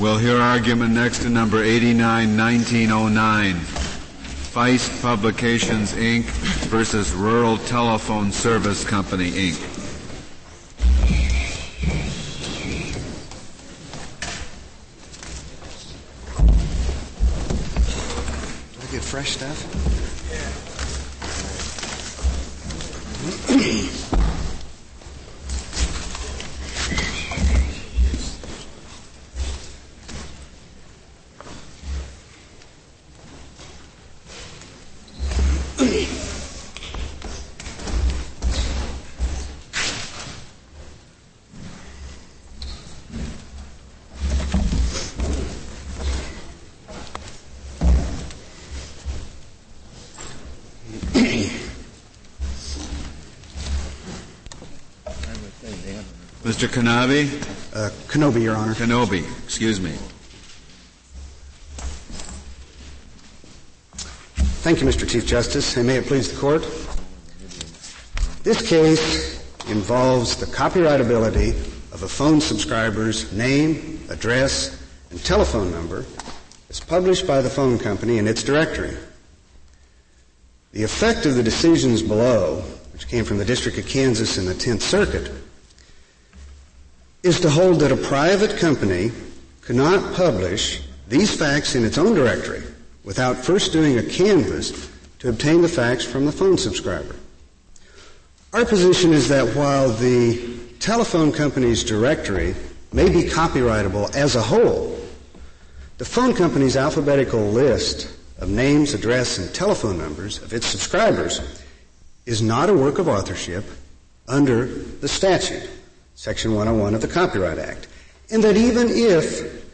We'll hear argument next to number 89, 1909. Feist Publications, Inc. versus Rural Telephone Service Company, Inc. I get fresh stuff? Mr. Kanabi? Uh, Kenobi, Your Honor. Kenobi, excuse me. Thank you, Mr. Chief Justice, and may it please the Court. This case involves the copyrightability of a phone subscriber's name, address, and telephone number as published by the phone company in its directory. The effect of the decisions below, which came from the District of Kansas and the Tenth Circuit, is to hold that a private company cannot publish these facts in its own directory without first doing a canvass to obtain the facts from the phone subscriber. Our position is that while the telephone company's directory may be copyrightable as a whole, the phone company's alphabetical list of names, address, and telephone numbers of its subscribers is not a work of authorship under the statute, Section 101 of the Copyright Act. And that even if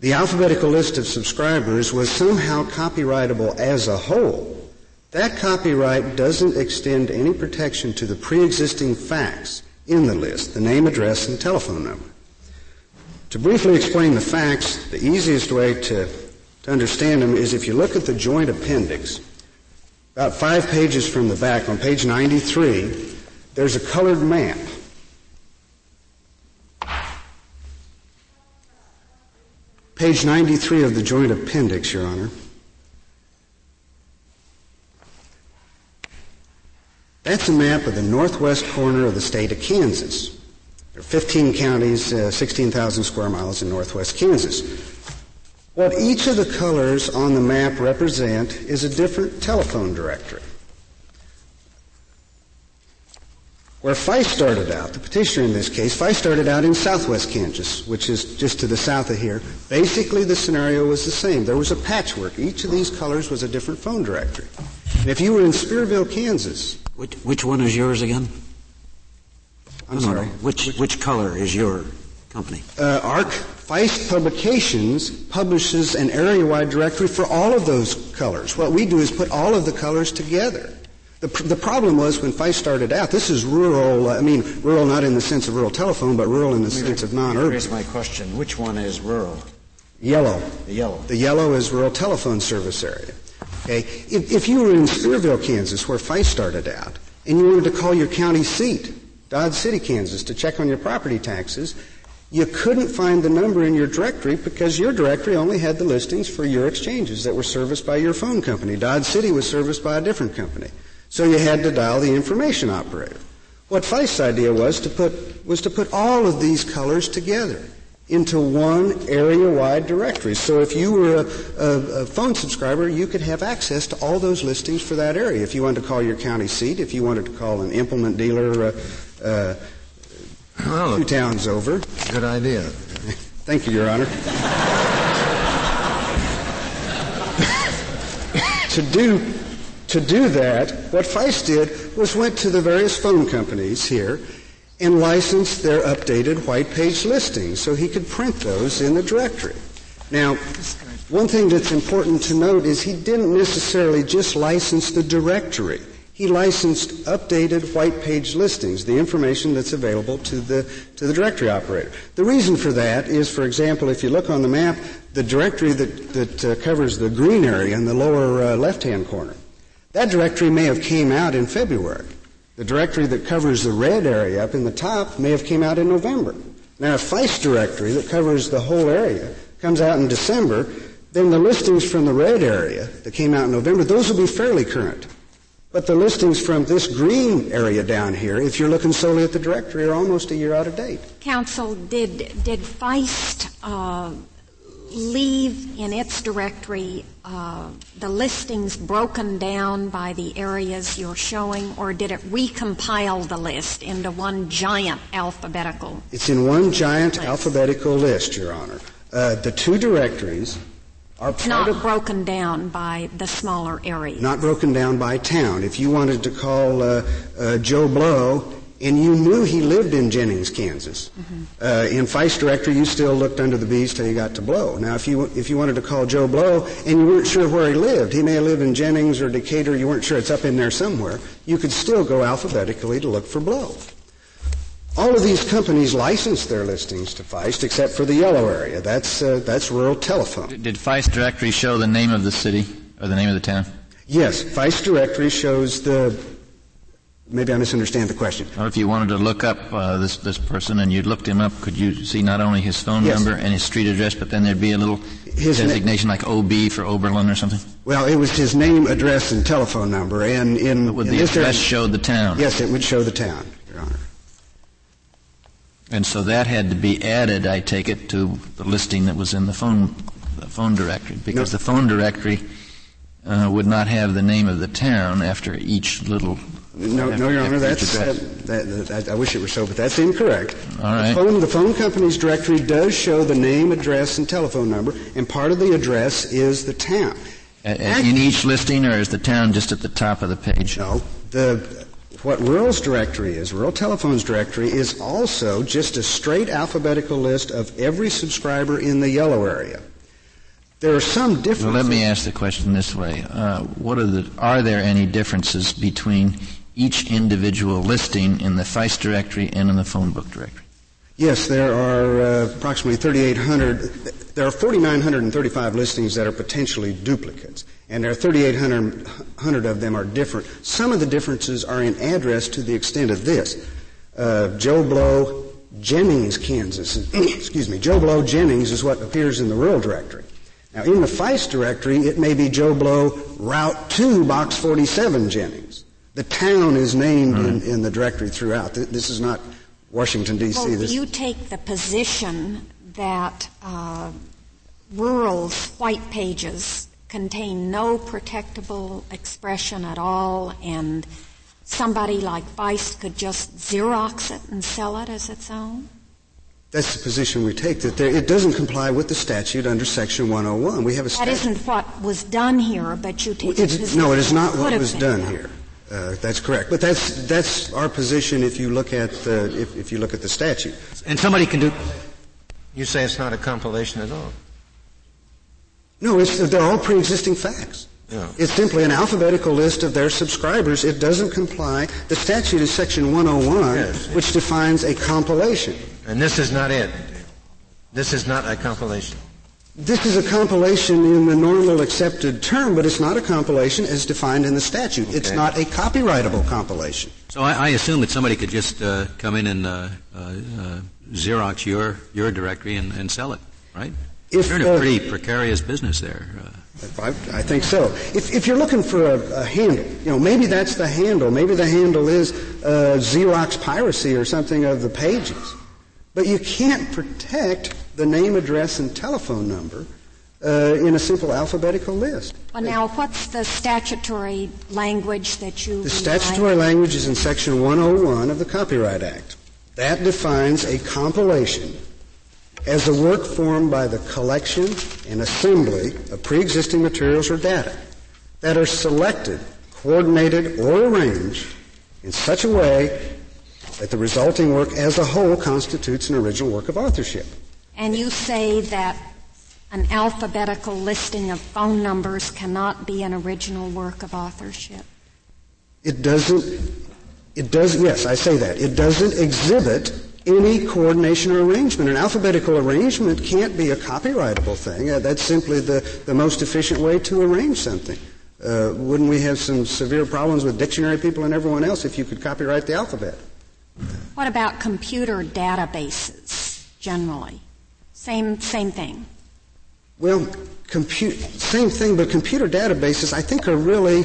the alphabetical list of subscribers was somehow copyrightable as a whole, that copyright doesn't extend any protection to the pre-existing facts in the list, the name, address, and telephone number. To briefly explain the facts, the easiest way to, to understand them is if you look at the joint appendix, about five pages from the back, on page 93, there's a colored map. Page 93 of the joint appendix, Your Honor. That's a map of the northwest corner of the state of Kansas. There are 15 counties, uh, 16,000 square miles in northwest Kansas. What each of the colors on the map represent is a different telephone directory. Where Feist started out, the petitioner in this case, Feist started out in southwest Kansas, which is just to the south of here. Basically, the scenario was the same. There was a patchwork. Each of these colors was a different phone directory. And if you were in Spearville, Kansas. Which, which one is yours again? I'm sorry. Which, which color is your company? Uh, ARC Feist Publications publishes an area-wide directory for all of those colors. What we do is put all of the colors together. The, pr- the problem was when Feist started out, this is rural, uh, I mean, rural not in the sense of rural telephone, but rural in the sense of non-urban. Here's my question. Which one is rural? Yellow. The yellow. The yellow is rural telephone service area. Okay? If, if you were in Spearville, Kansas, where Feist started out, and you wanted to call your county seat, Dodge City, Kansas, to check on your property taxes, you couldn't find the number in your directory because your directory only had the listings for your exchanges that were serviced by your phone company. Dodge City was serviced by a different company. So you had to dial the information operator. What Feist's idea was to put, was to put all of these colors together into one area-wide directory. So if you were a, a, a, phone subscriber, you could have access to all those listings for that area. If you wanted to call your county seat, if you wanted to call an implement dealer uh, uh, well, two towns over. Good idea. Thank you, Your Honor. to do to do that, what Feist did was went to the various phone companies here and licensed their updated white page listings so he could print those in the directory. Now, one thing that's important to note is he didn't necessarily just license the directory. He licensed updated white page listings, the information that's available to the, to the directory operator. The reason for that is, for example, if you look on the map, the directory that, that uh, covers the green area in the lower uh, left-hand corner, that directory may have came out in February. The directory that covers the red area up in the top may have came out in November. Now, a Feist directory that covers the whole area comes out in December, then the listings from the red area that came out in November, those will be fairly current. But the listings from this green area down here, if you're looking solely at the directory, are almost a year out of date. Counsel, did did Feist uh, leave in its directory uh, the listings broken down by the areas you're showing, or did it recompile the list into one giant alphabetical? It's in one giant list. alphabetical list, Your Honor. Uh, the two directories are not of, broken down by the smaller areas. Not broken down by town. If you wanted to call uh, uh Joe Blow and you knew he lived in Jennings, Kansas. Mm-hmm. Uh, in Feist directory, you still looked under the bees till you got to Blow. Now, if you if you wanted to call Joe Blow and you weren't sure where he lived, he may have lived in Jennings or Decatur. You weren't sure it's up in there somewhere. You could still go alphabetically to look for Blow. All of these companies license their listings to Feist, except for the yellow area. That's uh, that's rural telephone. Did Feist directory show the name of the city or the name of the town? Yes, Feist directory shows the Maybe I misunderstand the question. Or if you wanted to look up uh, this this person and you looked him up, could you see not only his phone yes. number and his street address, but then there'd be a little his designation na- like OB for Oberlin or something? Well, it was his name, address, and telephone number, and in would the address show the town? Yes, it would show the town, Your Honor. And so that had to be added, I take it, to the listing that was in the phone the phone directory, because no. the phone directory uh, would not have the name of the town after each little no, no, Your Honor, that's, that, that, that, I wish it were so, but that's incorrect. All right. The phone, the phone company's directory does show the name, address, and telephone number, and part of the address is the town. in each listing, or is the town just at the top of the page? No. The, what Rural's directory is, Rural Telephone's directory, is also just a straight alphabetical list of every subscriber in the yellow area. There are some differences. Well, let me ask the question this way: uh, What are the? Are there any differences between each individual listing in the Feist directory and in the phone book directory? Yes, there are uh, approximately 3,800. There are 4,935 listings that are potentially duplicates, and there are 3,800 of them are different. Some of the differences are in address to the extent of this. Uh, Joe Blow, Jennings, Kansas. excuse me. Joe Blow, Jennings is what appears in the rural directory. Now, in the Feist directory, it may be Joe Blow, Route 2, Box 47, Jennings. The town is named in, in, the directory throughout. This is not Washington, D.C. Well, this you take the position that uh, rural's white pages contain no protectable expression at all, and somebody like Feist could just Xerox it and sell it as its own? That's the position we take, that there, it doesn't comply with the statute under Section 101. We have a statute. That isn't what was done here, but you take No, it is not what was done here. Uh, that's correct, but that's that's our position. If you look at the if, if you look at the statute, and somebody can do. You say it's not a compilation at all. No, they're all pre-existing facts. Yeah. It's simply an alphabetical list of their subscribers. It doesn't comply. The statute is Section 101, yes. which defines a compilation. And this is not it. This is not a compilation. This is a compilation in the normal accepted term, but it's not a compilation as defined in the statute. Okay. It's not a copyrightable compilation. So I, I assume that somebody could just uh, come in and uh, uh, uh Xerox your your directory and, and, sell it, right? If, you're in a uh, pretty precarious business there. Uh. I, I, think so. If, if you're looking for a, a, handle, you know, maybe that's the handle. Maybe the handle is Xerox piracy or something of the pages. But you can't protect the name, address, and telephone number uh, in a simple alphabetical list. Well, now, what's the statutory language that you? The statutory language is in Section 101 of the Copyright Act. That defines a compilation as a work formed by the collection and assembly of pre-existing materials or data that are selected, coordinated, or arranged in such a way that the resulting work as a whole constitutes an original work of authorship. And you say that an alphabetical listing of phone numbers cannot be an original work of authorship? It doesn't, it does, yes, I say that. It doesn't exhibit any coordination or arrangement. An alphabetical arrangement can't be a copyrightable thing. Uh, that's simply the, the most efficient way to arrange something. Uh, wouldn't we have some severe problems with dictionary people and everyone else if you could copyright the alphabet? What about computer databases? generally? Same, same thing. Well, same thing, but computer databases I think are really,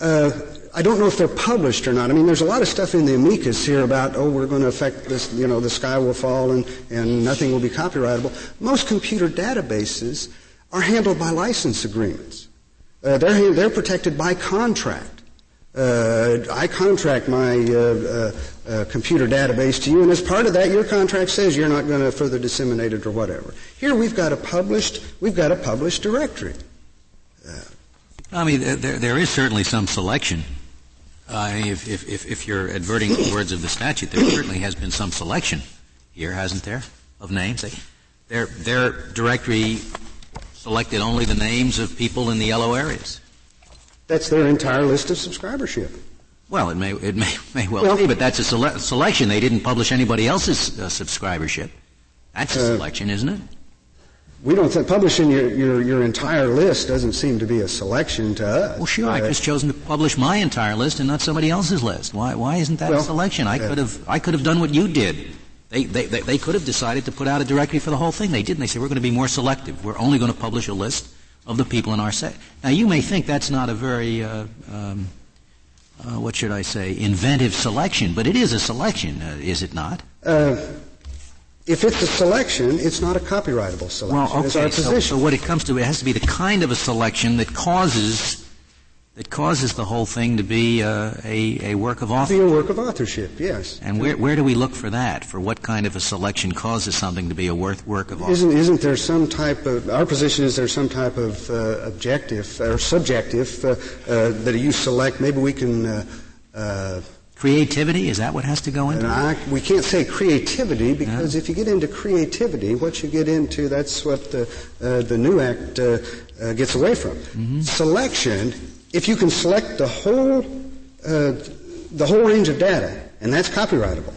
uh, I don't know if they're published or not. I mean, there's a lot of stuff in the amicus here about, oh, we're going to affect this, you know, the sky will fall and, and nothing will be copyrightable. Most computer databases are handled by license agreements. Uh, they're, they're protected by contract. Uh, I contract my uh, uh, uh, computer database to you, and as part of that, your contract says you're not going to further disseminate it or whatever. Here, we've got a published, we've got a published directory. I mean, there, there is certainly some selection. Uh, if, if, if, you're adverting the words of the statute, there certainly has been some selection here, hasn't there, of names? Their, their directory selected only the names of people in the yellow areas. That's their entire list of subscribership. Well, it may it may, may well, well be, but that's a sele- selection. They didn't publish anybody else's uh, subscribership. That's a uh, selection, isn't it? We don't think publishing your, your, your entire list doesn't seem to be a selection to us. Well, sure. Uh, I've just chosen to publish my entire list and not somebody else's list. Why why isn't that well, a selection? I could have I could have done what you did. They, they, they, they could have decided to put out a directory for the whole thing. They didn't. They said we're going to be more selective. We're only going to publish a list of the people in our set. Now, you may think that's not a very, uh, um, uh, what should I say, inventive selection, but it is a selection, uh, is it not? Uh, if it's a selection, it's not a copyrightable selection. Well, okay. So, so, what it comes to, it has to be the kind of a selection that causes that causes the whole thing to be uh, a, a work of authorship. Be a work of authorship, yes. And where, where do we look for that? For what kind of a selection causes something to be a worth, work of authorship? Isn't, isn't there some type of, our position is there's some type of uh, objective or subjective uh, uh that you select, maybe we can uh, uh, Creativity, is that what has to go into I, we can't say creativity because yeah. if you get into creativity, what you get into, that's what the, uh, the new act uh, uh, gets away from. Mm-hmm. Selection if you can select the whole, uh, the whole range of data, and that's copyrightable,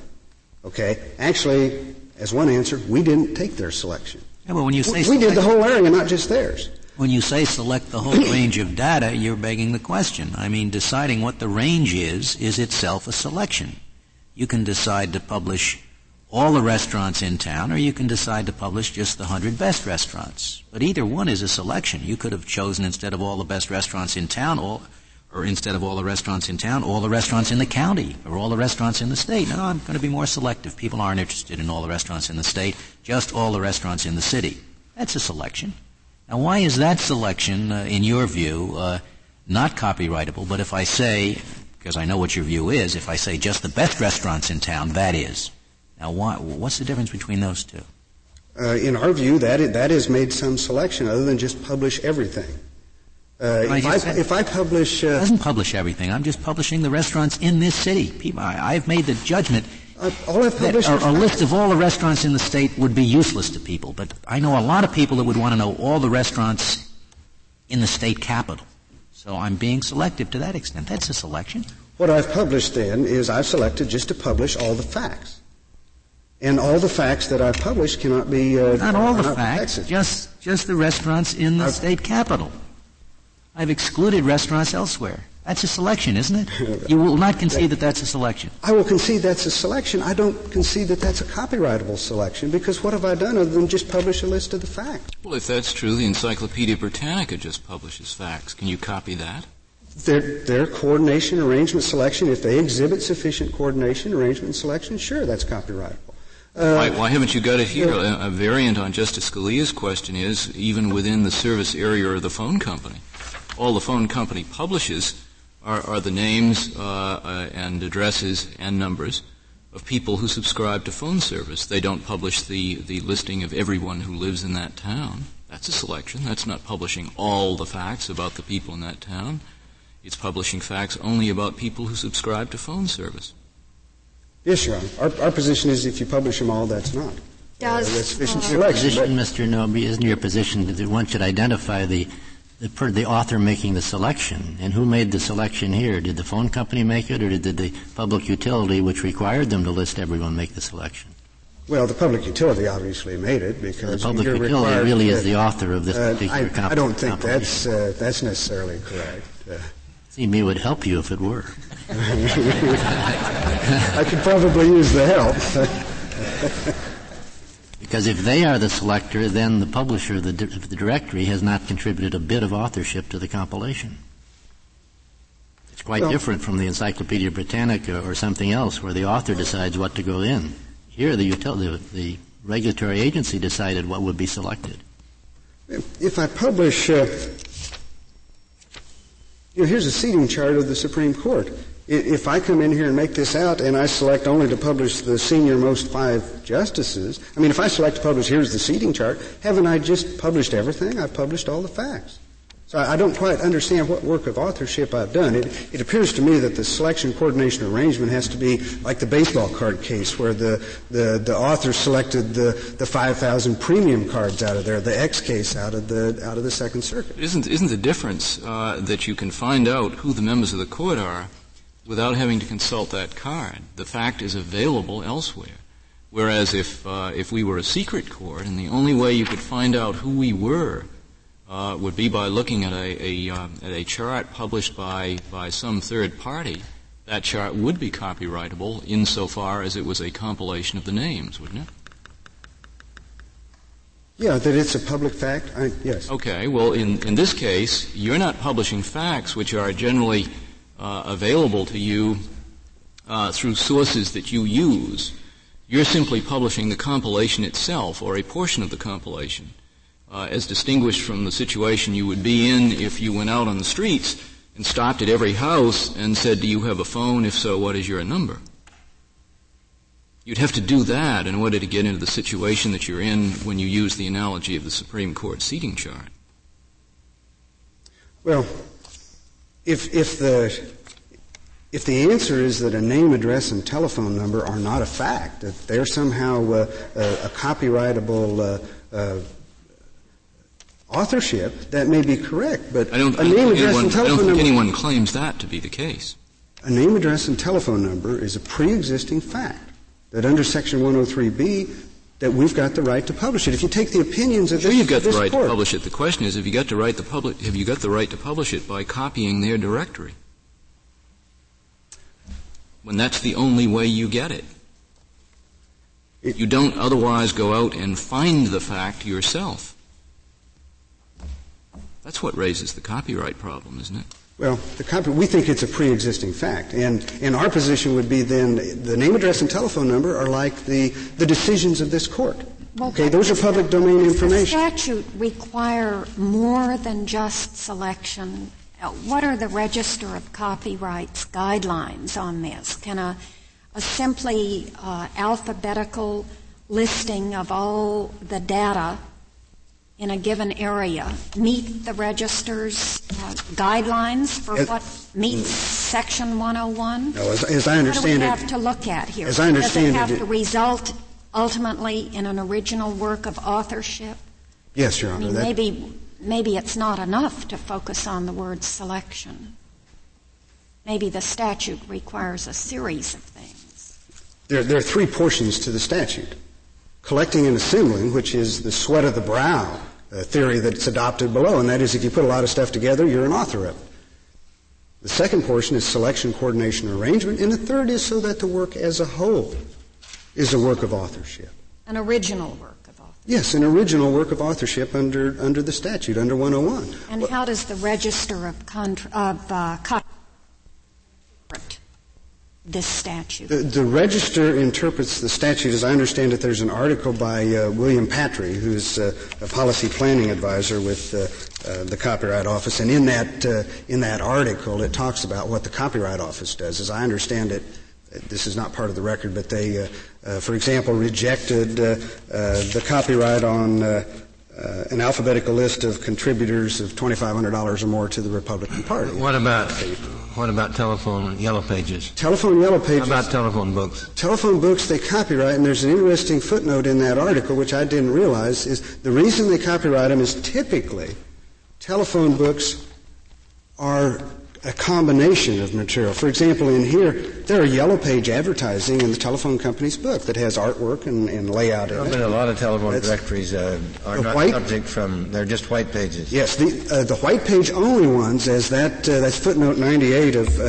okay? Actually, as one answer, we didn't take their selection. Yeah, but when you say we, we did the whole area, not just theirs. When you say select the whole range of data, you're begging the question. I mean, deciding what the range is is itself a selection. You can decide to publish all the restaurants in town, or you can decide to publish just the 100 best restaurants. But either one is a selection. You could have chosen instead of all the best restaurants in town, all, or instead of all the restaurants in town, all the restaurants in the county, or all the restaurants in the state. No, I'm going to be more selective. People aren't interested in all the restaurants in the state, just all the restaurants in the city. That's a selection. Now, why is that selection, uh, in your view, uh, not copyrightable? But if I say, because I know what your view is, if I say just the best restaurants in town, that is. Now, why, what's the difference between those two? Uh, in our view, that is, that has made some selection other than just publish everything. Uh, if, I, I, if, I, publish, uh, doesn't publish everything. I'm just publishing the restaurants in this city. People, I, have made the judgment uh, all I've that a, a list of all the restaurants in the state would be useless to people. But I know a lot of people that would want to know all the restaurants in the state capital. So I'm being selective to that extent. That's a selection. What I've published then is I've selected just to publish all the facts. And all the facts that I've published cannot be. Uh, not all the facts, protected. just just the restaurants in the I've, state capital. I've excluded restaurants elsewhere. That's a selection, isn't it? You will not concede that that's a selection. I will concede that's a selection. I don't concede that that's a copyrightable selection because what have I done other than just publish a list of the facts? Well, if that's true, the Encyclopedia Britannica just publishes facts. Can you copy that? Their, their coordination, arrangement, selection, if they exhibit sufficient coordination, arrangement, selection, sure, that's copyrightable. Uh, why, why, haven't you got it here? A, a, variant on Justice Scalia's question is even within the service area of the phone company. All the phone company publishes are, are the names uh, uh, and addresses and numbers of people who subscribe to phone service. They don't publish the, the listing of everyone who lives in that town. That's a selection. That's not publishing all the facts about the people in that town. It's publishing facts only about people who subscribe to phone service. Yes, Your Honor. Our, our position is if you publish them all, that's not. Does uh, sufficient uh, selection. Position, Mr. Noby, isn't your position that one should identify the the, per, the, author making the selection. And who made the selection here? Did the phone company make it, or did the public utility, which required them to list everyone, make the selection? Well, the public utility obviously made it because the public utility really is the author of this uh, particular I, I don't think that's uh, that's necessarily correct. Uh, See, me would help you if it were. I could probably use the help. because if they are the selector, then the publisher of the, di- of the directory has not contributed a bit of authorship to the compilation. It's quite Well- different from the Encyclopedia Britannica or something else where the author decides what to go in. Here, the, util- the, the regulatory agency decided what would be selected. If I publish, uh, you know, here's a seating chart of the Supreme Court. If I come in here and make this out and I select only to publish the senior most five justices, I mean, if I select to publish, here's the seating chart, haven't I just published everything? I've published all the facts. So I I don't quite understand what work of authorship I've done. It, it appears to me that the selection coordination arrangement has to be like the baseball card case where the, the, the author selected the, the 5,000 premium cards out of there, the X case out of the, out of the Second Circuit. Isn't, isn't the difference uh, that you can find out who the members of the court are without having to consult that card? The fact is available elsewhere. Whereas if, uh, if we were a secret court and the only way you could find out who we were uh, would be by looking at a, a, um, at a chart published by, by some third party, that chart would be copyrightable insofar as it was a compilation of the names, wouldn't it? Yeah, that it's a public fact? I, yes. Okay, well, in, in this case, you're not publishing facts which are generally uh, available to you uh, through sources that you use. You're simply publishing the compilation itself or a portion of the compilation, uh, as distinguished from the situation you would be in if you went out on the streets and stopped at every house and said, Do you have a phone? If so, what is your number? You'd have to do that in order to get into the situation that you're in when you use the analogy of the Supreme Court seating chart. Well, if, if the, if the answer is that a name, address, and telephone number are not a fact, that they're somehow uh, a, a copyrightable uh, uh, authorship, that may be correct. But I don't, a name, address, anyone, and I don't think number, anyone claims that to be the case. a name, address, and telephone number is a pre-existing fact that under Section 103B that we've got the right to publish it. If you take the opinions of Sure, this, you've got the right court, to publish it. The question is, have you got the right to publish? Have you got the right to publish it by copying their directory? When that's the only way you get it. It- You don't otherwise go out and find the fact yourself. That's what raises the copyright problem, isn't it? Well, the copy, we think it's a pre-existing fact, and, and our position would be then the name, address, and telephone number are like the, the decisions of this court. Well, Okay, those are public domain Does the information. statute require more than just selection? What are the Register of Copyrights guidelines on this? Can a, a simply uh, alphabetical listing of all the data in a given area meet the register's uh, guidelines for It- what meets Section 101? No, as, as I understand What do we understand have to look at here? As I understand it, Does it have it- to result ultimately in an original work of authorship? yes, Your I Honor. mean, that- maybe, maybe it's not enough to focus on the word selection. Maybe the statute requires a series of things. there, there are three portions to the statute. Collecting and assembling, which is the sweat of the brow theory that's adopted below, and that is if you put a lot of stuff together, you're an author of it. The second portion is selection, coordination, arrangement, and the third is so that the work as a whole is a work of authorship. An original work of authorship. Yes, an original work of authorship under, under the statute, under 101. And how does the Register of, Contra- of uh, Copyright interpret this statute? The, the register interprets the statute, as I understand it. There's an article by uh, William Patry, who's uh, a policy planning advisor with uh, uh, the Copyright Office, and in that uh, in that article, it talks about what the Copyright Office does. As I understand it, this is not part of the record, but they, uh, uh, for example, rejected uh, uh, the copyright on. Uh, uh, an alphabetical list of contributors of $2,500 or more to the Republican Party. What about what about telephone yellow pages? Telephone yellow pages. How about telephone books? telephone books they copyright, and there's an interesting footnote in that article which I didn't realize is the reason they copyright them is typically telephone books are a combination of material. For example, in here, there are yellow page advertising in the telephone company's book that has artwork and, and layout There in have been it. a lot of telephone That's- directories uh, are not white- subject from. They're just white pages. Yes, the, uh, the white page only ones, as that uh, that's footnote 98 of uh,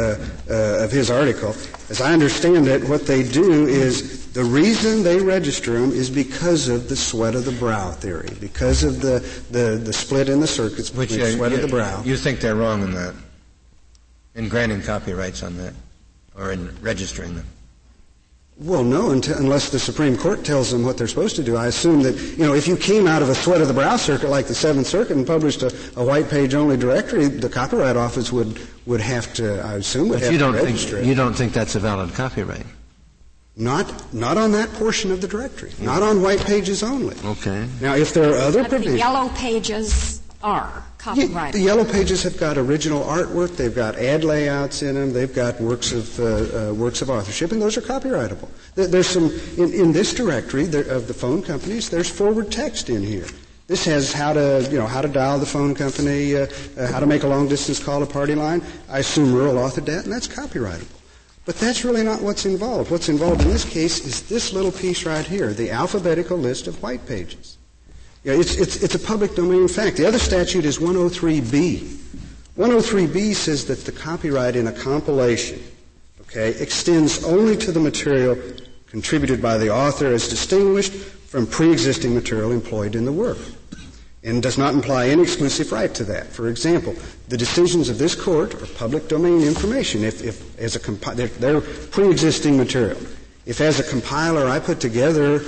uh, of his article. As I understand it, what they do is The reason they register them is because of the sweat of the brow theory, because of the, the, the split in the circuits Which between uh, sweat you, of the brow. You think they're wrong in that, in granting copyrights on that, or in registering them. Well, no, until, unless the Supreme Court tells them what they're supposed to do. I assume that, you know, if you came out of a sweat of the brow circuit like the Seventh Circuit and published a, a white page only directory, the Copyright Office would, would have to, I assume, would But have you to don't register think it. you don't think that's a valid copyright. Not, not on that portion of the directory. Not on white pages only. Okay. Now, if there are other But the yellow pages are Yeah, the yellow pages have got original artwork. They've got ad layouts in them. They've got works of uh, uh, works of authorship, and those are copyrightable. There, there's some in, in this directory there, of the phone companies. There's forward text in here. This has how to you know how to dial the phone company, uh, uh, how to make a long distance call to party line. I assume Rural authored that, and that's copyrightable. But that's really not what's involved. What's involved in this case is this little piece right here, the alphabetical list of white pages. Yeah, it's, it's, it's a public domain fact. The other statute is 103B. 103B says that the copyright in a compilation, okay, extends only to the material contributed by the author as distinguished from pre-existing material employed in the work and does not imply any exclusive right to that. For example, the decisions of this court are public domain information if, if as a compi- they're, they're pre-existing material. If as a compiler I put together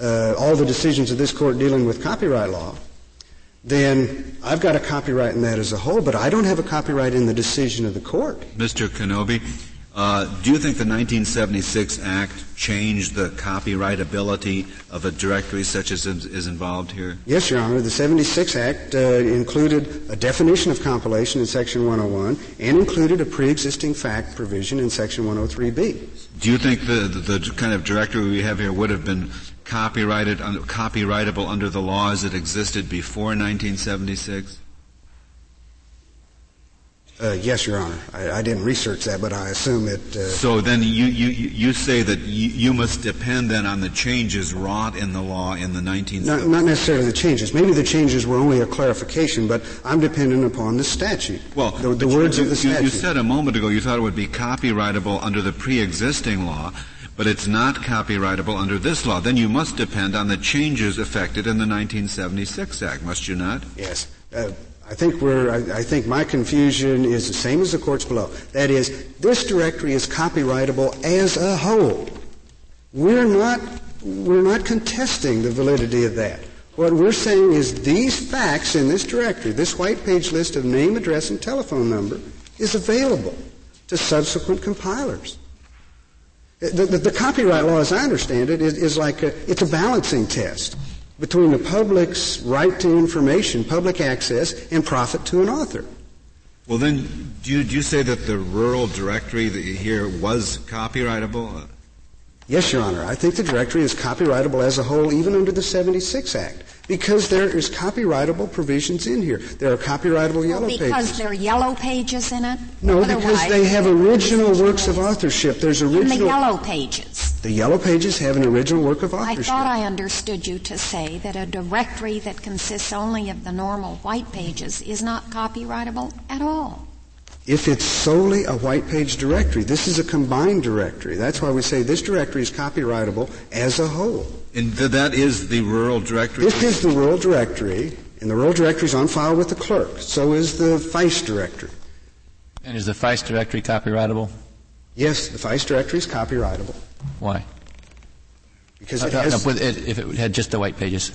uh, all the decisions of this court dealing with copyright law, then I've got a copyright in that as a whole, but I don't have a copyright in the decision of the court. Mr. Kenobi, uh, do you think the 1976 Act changed the copyrightability of a directory such as is, is involved here? Yes, Your Honor. The 76 Act uh, included a definition of compilation in Section 101 and included a pre-existing fact provision in Section 103B. Do you think the, the, the kind of directory we have here would have been copyrighted, copyrightable under the laws that existed before 1976? Uh, yes, Your Honor. I, I, didn't research that, but I assume it. Uh, so then you, you, you say that you, you, must depend then on the changes wrought in the law in the 1970s. Not, not, necessarily the changes. Maybe the changes were only a clarification, but I'm dependent upon the statute. Well, the, the words you, of the statute. You said a moment ago you thought it would be copyrightable under the pre-existing law, but it's not copyrightable under this law. Then you must depend on the changes effected in the 1976 Act, must you not? Yes. Uh, I think we're, I, I, think my confusion is the same as the courts below. That is, this directory is copyrightable as a whole. We're not, we're not contesting the validity of that. What we're saying is these facts in this directory, this white page list of name, address, and telephone number, is available to subsequent compilers. The, the, the copyright law, as I understand it, is, is like a, it's a balancing test between the public's right to information, public access, and profit to an author. Well, then, do you, do you say that the rural directory that you hear was copyrightable? Yes, Your Honor. I think the directory is copyrightable as a whole, even under the 76 Act, because there is copyrightable provisions in here. There are copyrightable yellow well, because pages. Because there are yellow pages in it? No, Otherwise, because they have original works of authorship. There's original. In the yellow pages. The yellow pages have an original work of authorship. I thought I understood you to say that a directory that consists only of the normal white pages is not copyrightable at all. If it's solely a white page directory, this is a combined directory. That's why we say this directory is copyrightable as a whole. And that is the rural directory? This is the rural directory, and the rural directory is on file with the clerk. So is the Feist directory. And is the Feist directory copyrightable? Yes, the Feist directory is copyrightable. Why? Because uh, it has, no, if it had just the white pages.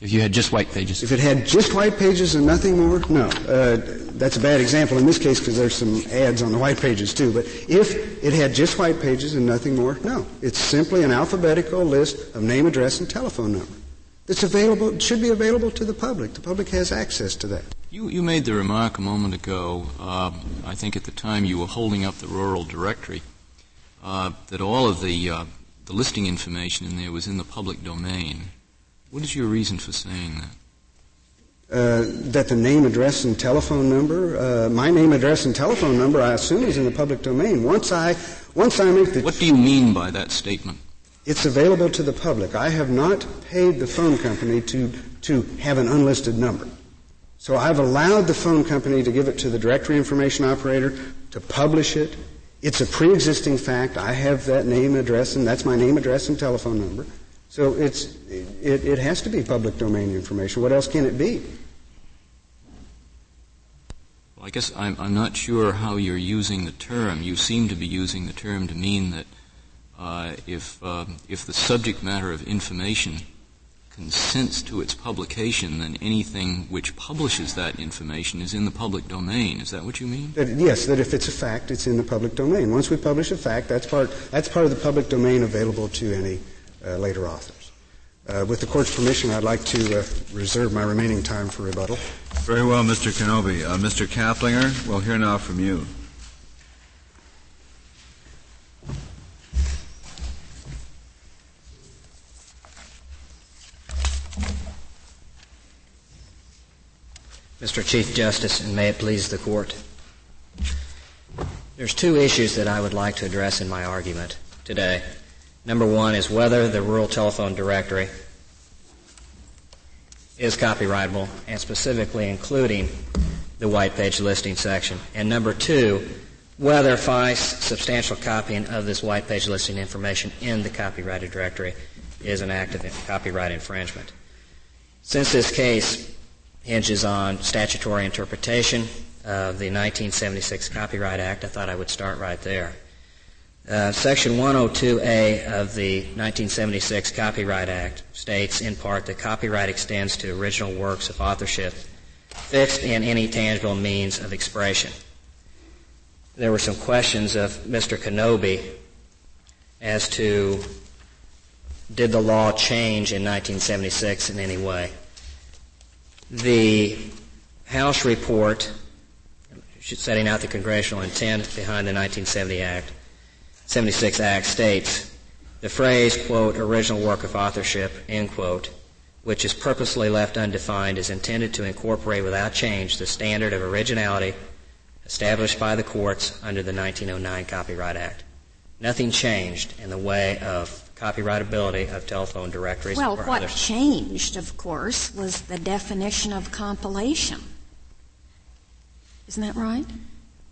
If you had just white pages. If it had just white pages and nothing more, no. Uh, that's a bad example in this case because there's some ads on the white pages too. But if it had just white pages and nothing more, no. It's simply an alphabetical list of name, address, and telephone number. It's available, it should be available to the public. The public has access to that. You, you made the remark a moment ago, uh, I think at the time you were holding up the rural directory, uh, that all of the, uh, the listing information in there was in the public domain. What is your reason for saying that? Uh, that the name, address, and telephone number, uh, my name, address, and telephone number, I assume is in the public domain. Once I, once I make the. What do you mean by that statement? It's available to the public. I have not paid the phone company to, to have an unlisted number. So I've allowed the phone company to give it to the directory information operator to publish it, It's a pre-existing fact. I have that name, address, and that's my name, address, and telephone number. So it's, it, it has to be public domain information. What else can it be? Well, I guess I'm, I'm not sure how you're using the term. You seem to be using the term to mean that uh, if, uh, if the subject matter of information consents to its publication, then anything which publishes that information is in the public domain. Is that what you mean? That, yes, that if it's a fact, it's in the public domain. Once we publish a fact, that's part, that's part of the public domain available to any later authors. Uh, with the court's permission, I'd like to uh, reserve my remaining time for rebuttal. Very well, Mr. Knobbe. Uh, Mr. Caplinger, we'll hear now from you. Mr. Chief Justice, and may it please the court. There's two issues that I would like to address in my argument today. Number one is whether the rural telephone directory is copyrightable, and specifically including the white page listing section. And number two, whether Feist substantial copying of this white page listing information in the copyrighted directory is an act of copyright infringement. Since this case hinges on statutory interpretation of the 1976 Copyright Act. I thought I would start right there. Uh, Section 102A of the 1976 Copyright Act states, in part, that copyright extends to original works of authorship fixed in any tangible means of expression. There were some questions of Mr. Knobbe as to did the law change in 1976 in any way? The House report setting out the congressional intent behind the 1970 Act, 76 Act states the phrase, quote, original work of authorship, end quote, which is purposely left undefined, is intended to incorporate without change the standard of originality established by the courts under the 1909 Copyright Act. Nothing changed in the way of copyrightability of telephone directories. Well, or what others. changed, of course, was the definition of compilation. Isn't that right?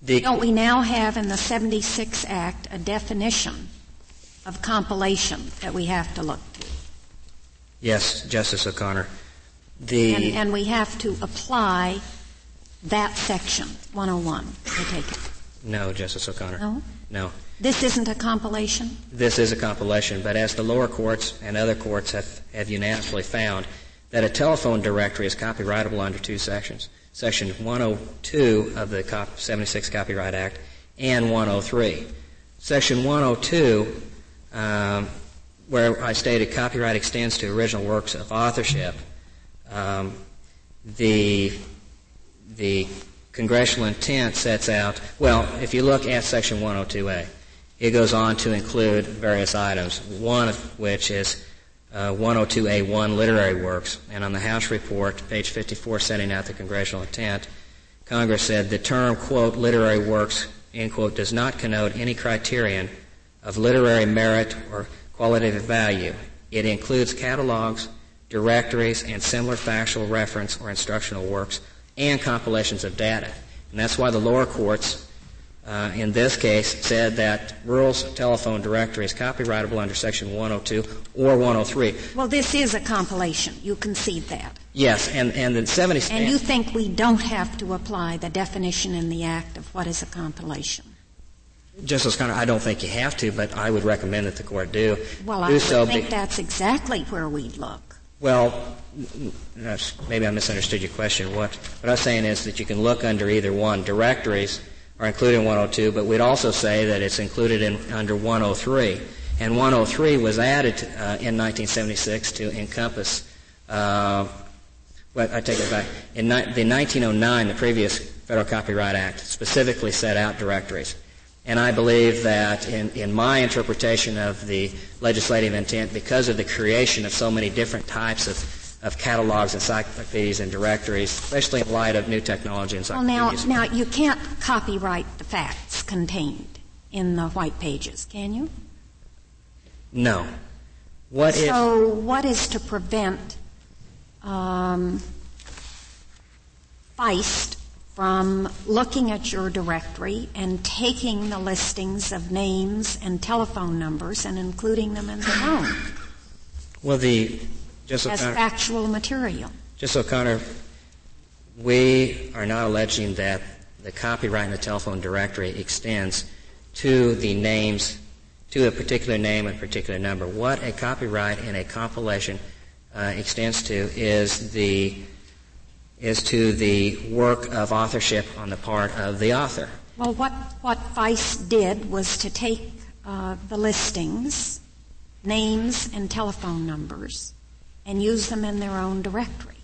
The, Don't we now have in the 76 Act a definition of compilation that we have to look to? yes, Justice O'Connor. The And, and we have to apply that section, 101, I take it. no, Justice O'Connor. No? No. This isn't a compilation? This is a compilation, but as the lower courts and other courts have, have unanimously found, that a telephone directory is copyrightable under two sections. Section 102 of the Cop- 76 Copyright Act and 103. Section 102, um, where I stated copyright extends to original works of authorship, um, the, the congressional intent sets out, well, if you look at Section 102A, it goes on to include various items, one of which is uh, 102A1 literary works. And on the House report, page 54, setting out the congressional intent, Congress said the term, quote, literary works, end quote, does not connote any criterion of literary merit or qualitative value. It includes catalogs, directories, and similar factual reference or instructional works and compilations of data. And that's why the lower courts uh, in this case said that rural telephone directory is copyrightable under section 102 or 103. Well, this is a compilation. You concede that. Yes, and, and the 70 And you think we don't have to apply the definition in the Act of what is a compilation? Justice Connor, I don't think you have to, but I would recommend that the court do. Well, do I so think be- that's exactly where we'd look. Well, n- n- that's- maybe I misunderstood your question. What, what I was saying is that you can look under either one. Directories are included in 102, but we'd also say that it's included in under 103. And 103 was added uh, in 1976 to encompass. Uh, well, I take it back. In ni- the 1909, the previous Federal Copyright Act specifically set out directories. And I believe that in, in my interpretation of the legislative intent, because of the creation of so many different types of, of catalogs, encyclopedias, and directories, especially in light of new technology and Well, now, now you can't copyright the facts contained in the white pages, can you? no. What if, So, what is to prevent um, Feist from looking at your directory and taking the listings of names and telephone numbers and including them in their own Well, the Justice O'Connor, factual material. just O'Connor, we are not alleging that the copyright in the telephone directory extends to the names, to a particular name and particular number. What a copyright in a compilation uh, extends to is the is to the work of authorship on the part of the author. Well, what, what Feist did was to take uh, the listings, names, and telephone numbers, and use them in their own directory.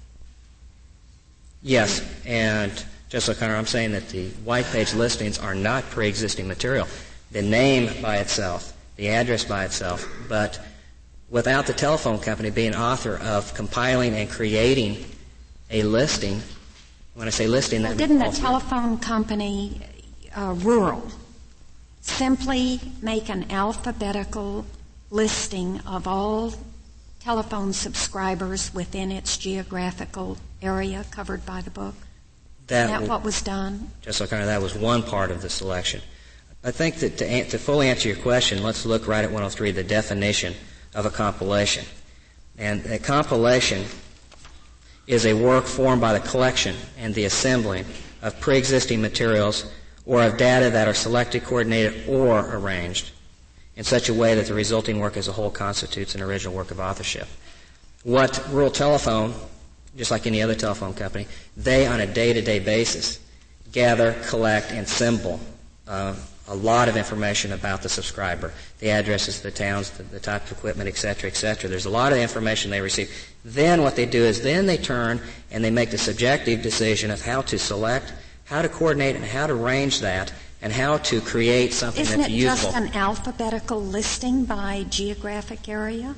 Yes, and Justice O'Connor, I'm saying that the white page listings are not pre-existing material. The name by itself, the address by itself, but without the telephone company being author of compiling and creating a listing, when I say listing, Well, that didn't the telephone company, uh, rural, simply make an alphabetical listing of all telephone subscribers within its geographical area covered by the book? that that what was done? Just so kind of that was one part of the selection. I think that to, to fully answer your question, let's look right at 103, the definition of a compilation. And a compilation is a work formed by the collection and the assembling of pre-existing materials or of data that are selected, coordinated, or arranged in such a way that the resulting work as a whole constitutes an original work of authorship. What rural telephone just like any other telephone company, they on a day-to-day basis gather, collect, and assemble uh, a lot of information about the subscriber, the addresses, the towns, the, the type of equipment, et cetera, et cetera. There's a lot of information they receive. Then what they do is then they turn and they make the subjective decision of how to select, how to coordinate, and how to arrange that, and how to create something Isn't that's it useful. just an alphabetical listing by geographic area?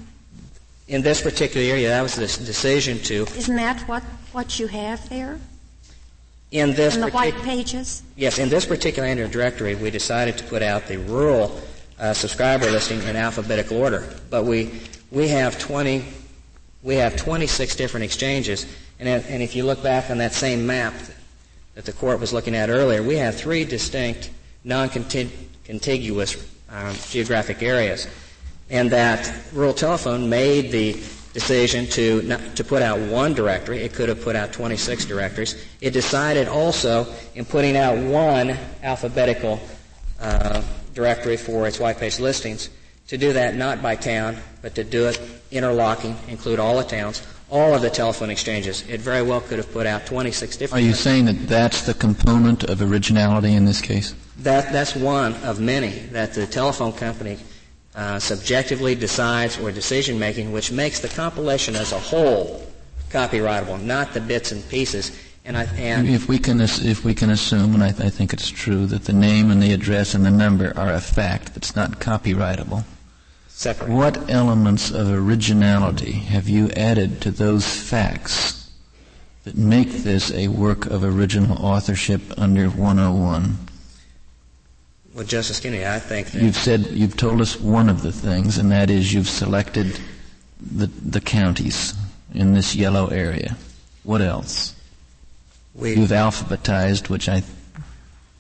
In this particular area, that was the decision to, Isn't that what, what you have there in this in the particular white pages? Yes, in this particular Android directory, we decided to put out the rural uh, subscriber listing in alphabetical order. But we we have 20 we have 26 different exchanges, and and if you look back on that same map that the court was looking at earlier, we have three distinct non-contiguous um, geographic areas, and that rural telephone made the decision to not, to put out one directory. It could have put out 26 directories. It decided also in putting out one alphabetical uh, directory for its white page listings to do that not by town, but to do it interlocking, include all the towns, all of the telephone exchanges. It very well could have put out 26 different. Are you saying that that's the component of originality in this case? That, that's one of many that the telephone company uh, subjectively decides or decision making, which makes the compilation as a whole copyrightable, not the bits and pieces. And I, and If we can, if we can assume, and I, I think it's true, that the name and the address and the number are a fact that's not copyrightable, separate. what elements of originality have you added to those facts that make this a work of original authorship under 101? Well, Justice Kennedy, I think You've said, you've told us one of the things, and that is you've selected the, the counties in this yellow area. What else? we, You've alphabetized, which I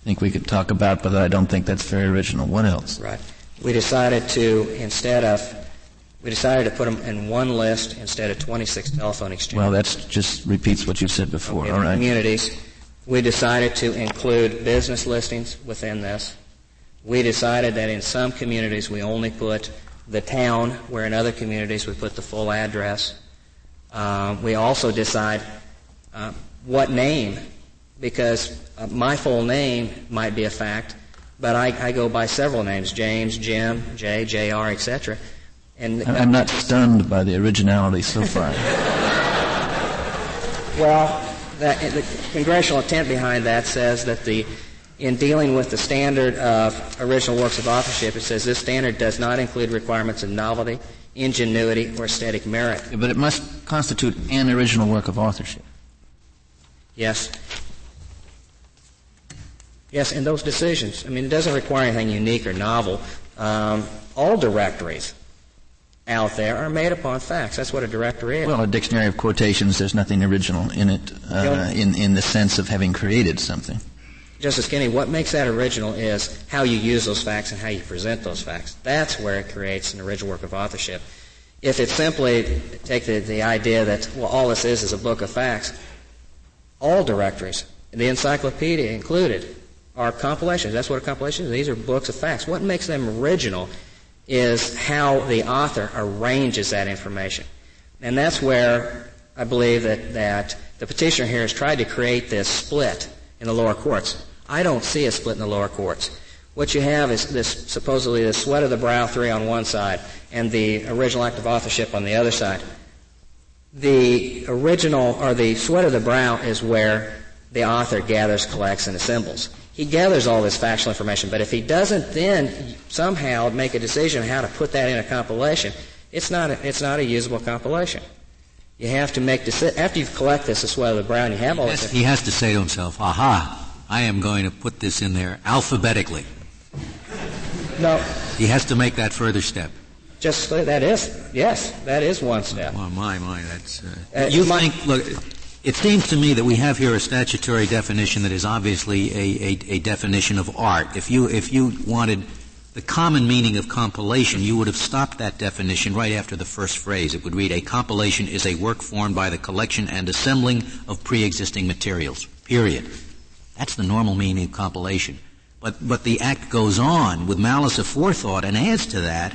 think we could talk about, but I don't think that's very original. What else? right. We decided to instead of we decided to put them in one list instead of 26 telephone exchanges. Well, that just repeats what you've said before. in All right. communities. We decided to include business listings within this. We decided that in some communities we only put the town, where in other communities we put the full address. Um, we also decide uh, what name, because uh, my full name might be a fact, but I, I go by several names: James, Jim, Jay, Jr., etc. And I'm not stunned by the originality so far. Well, that, the congressional intent behind that says that the, in dealing with the standard of original works of authorship, it says this standard does not include requirements of novelty, ingenuity, or aesthetic merit. but it must constitute an original work of authorship. Yes. Yes, in those decisions. I mean, it doesn't require anything unique or novel. Um, all directories out there are made upon facts. That's what a directory is. Well, a dictionary of quotations, there's nothing original in it, uh, in, in the sense of having created something. Justice Kennedy, what makes that original is how you use those facts and how you present those facts. That's where it creates an original work of authorship. If it's simply take the, the idea that, well, all this is is a book of facts, all directories, the encyclopedia included, are compilations. That's what a compilation is. These are books of facts. What makes them original is how the author arranges that information. And that's where I believe that, that the petitioner here has tried to create this split in the lower courts. I don't see a split in the lower courts. What you have is this supposedly the sweat of the brow three on one side and the original act of authorship on the other side. The original or the sweat of the brow is where the author gathers, collects, and assembles. He gathers all this factual information, but if he doesn't then somehow make a decision how to put that in a compilation, it's not a, it's not a usable compilation. You have to make deci- after you've collected this sweat of the brow and you have all this. He has to say to himself, "Aha! I am going to put this in there alphabetically." No. He has to make that further step. Just that is yes, that is one step. Oh my, my, that's. Uh, Uh, you think? Look, it seems to me that we have here a statutory definition that is obviously a, a, a definition of art. If you if you wanted the common meaning of compilation, you would have stopped that definition right after the first phrase. It would read, "A compilation is a work formed by the collection and assembling of pre-existing materials." Period. That's the normal meaning of compilation. But, but the act goes on with malice aforethought and adds to that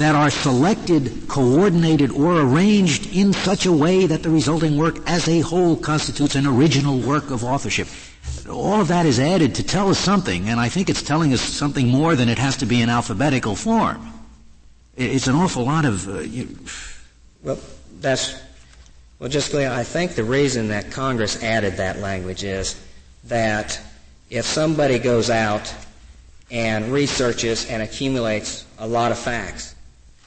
that are selected, coordinated, or arranged in such a way that the resulting work as a whole constitutes an original work of authorship. All of that is added to tell us something, and I think it's telling us something more than it has to be in alphabetical form. It's an awful lot of. Uh, you, Well, that's well, just I think the reason that Congress added that language is that if somebody goes out and researches and accumulates a lot of facts,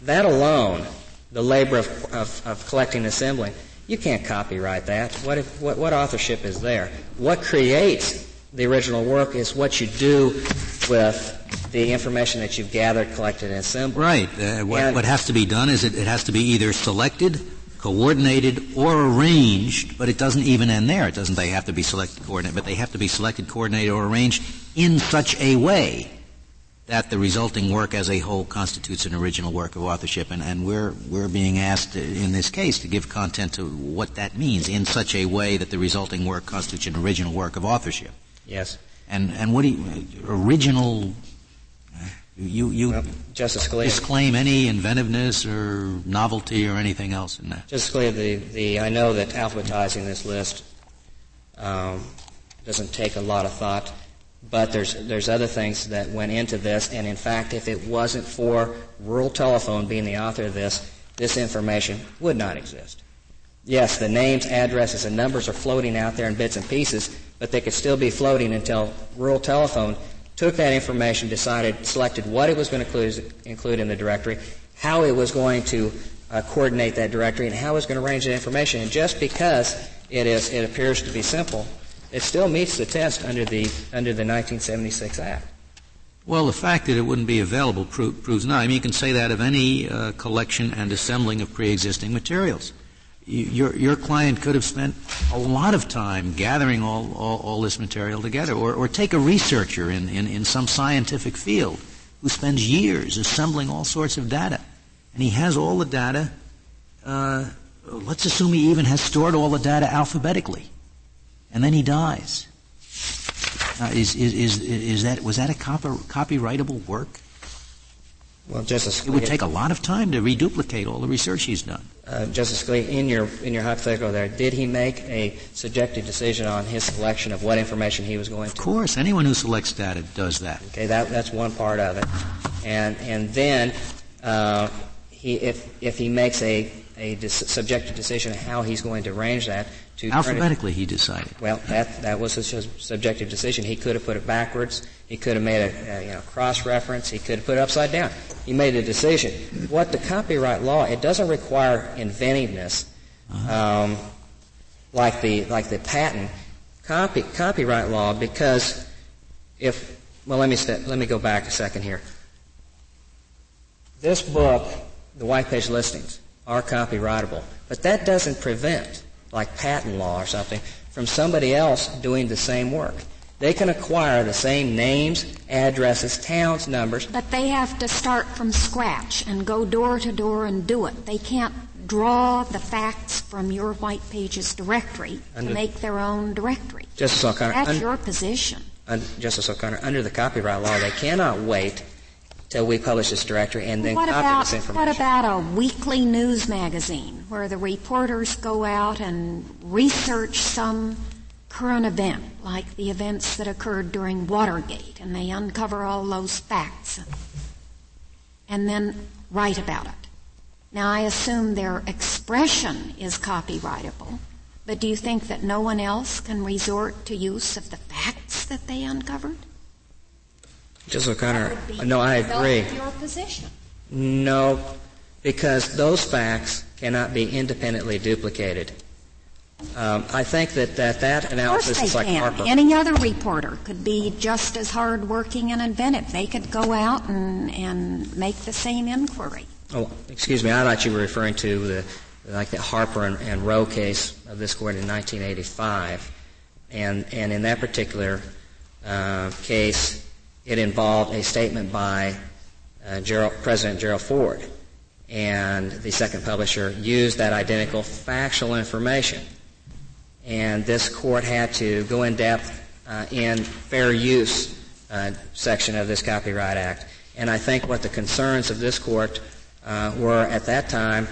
that alone, the labor of, of, of collecting and assembling, you can't copyright that. What, if, what, what authorship is there? What creates the original work is what you do with the information that you've gathered, collected, and assembled. right. Uh, what, what has to be done is it, it has to be either selected, coordinated, or arranged, but it doesn't even end there. It doesn't they have to be selected, coordinated, but they have to be selected, coordinated, or arranged in such a way that the resulting work as a whole constitutes an original work of authorship. And, and we're, we're being asked in this case to give content to what that means in such a way that the resulting work constitutes an original work of authorship. Yes. And, and what do you, original, you, you Well, Justice Scalia. disclaim any inventiveness or novelty or anything else in that? Just clear the, the I know that alphabetizing this list um, doesn't take a lot of thought, but there's there's other things that went into this, and in fact, if it wasn't for rural telephone being the author of this, this information would not exist. Yes, the names, addresses, and numbers are floating out there in bits and pieces, but they could still be floating until rural telephone took that information, decided, selected what it was going to include, include in the directory, how it was going to uh, coordinate that directory, and how it was going to arrange that information. And just because it is, it appears to be simple, it still meets the test under the under the 1976 Act. Well, the fact that it wouldn't be available pro- proves not. I mean, you can say that of any uh, collection and assembling of pre-existing materials. You, your, your client could have spent a lot of time gathering all, all, all this material together, or, or take a researcher in, in, in some scientific field who spends years assembling all sorts of data. And he has all the data, uh, let's assume he even has stored all the data alphabetically. And then he dies. Now, is, is, is, is that, was that a copy, copyrightable work? Well, Justice Scalia, It would take a lot of time to reduplicate all the research he's done. Uh, Justice Scalia, in your in your hypothetical there, did he make a subjective decision on his selection of what information he was going Of to? Of course, anyone who selects data does that. Okay, that that's one part of it, and and then uh, he if if he makes a a dis- subjective decision on how he's going to arrange that to turn it- Alphabetically, he decided. well, that that was his subjective decision. He could have put it backwards. He could have made a, a you know, cross reference. He could have put it upside down. He made a decision. What the copyright law it doesn't require inventiveness, um, like the like the patent copy copyright law because if well let me let me go back a second here. this book, the white page listings, are copyrightable. But that doesn't prevent, like patent law or something, from somebody else doing the same work. They can acquire the same names, addresses, towns, numbers. But they have to start from scratch and go door to door and do it. They can't draw the facts from your white pages directory Under- to make their own directory. Justice O'Connor, That's un- your position. un- Justice O'Connor, under the copyright law, they cannot wait till we publish this directory and then what copy about this information. what about a weekly news magazine where the reporters go out and research some current event, like the events that occurred during Watergate, and they uncover all those facts and then write about it. Now, I assume their expression is copyrightable, but do you think that no one else can resort to use of the facts that they uncovered? Justice O'Connor, no, I agree. No, because those facts cannot be independently duplicated. Um, I think that that, that analysis is like can. Harper. Any other reporter could be just as hardworking and inventive. They could go out and, and make the same inquiry. Oh, excuse me. I thought you were referring to the like the Harper and, and Rowe case of this court in 1985, and and in that particular uh, case, it involved a statement by uh, Gerald, President Gerald Ford, and the second publisher used that identical factual information, and this court had to go in depth uh, in fair use uh, section of this Copyright Act, and I think what the concerns of this court uh, were at that time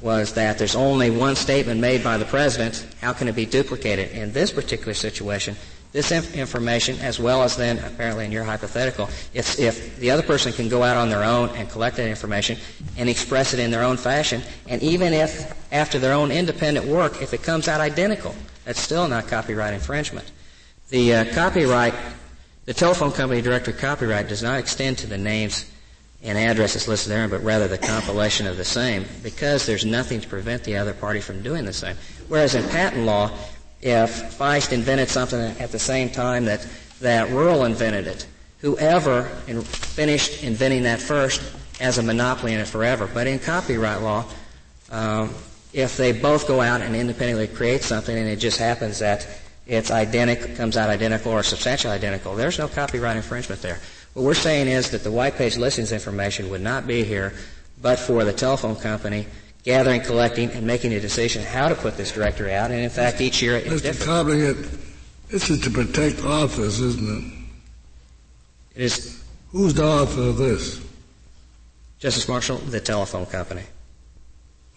was that there's only one statement made by the president. How can it be duplicated? In this particular situation, this inf- information, as well as then apparently in your hypothetical, if, if the other person can go out on their own and collect that information and express it in their own fashion, and even if after their own independent work, if it comes out identical, that's still not copyright infringement. The uh, copyright, the telephone company directory copyright does not extend to the names and addresses listed there, but rather the compilation of the same, because there's nothing to prevent the other party from doing the same. Whereas in patent law, if Feist invented something at the same time that, that Rural invented it, whoever in, finished inventing that first has a monopoly in it forever. But in copyright law, um, if they both go out and independently create something and it just happens that it's identical, comes out identical or substantially identical, there's no copyright infringement there. What we're saying is that the white page listings information would not be here but for the telephone company gathering, collecting, and making a decision how to put this directory out. And in fact, each year it's Mr. different. Caplinger, this is to protect authors, isn't it? It is. Who's the author of this? Justice Marshall, the telephone company.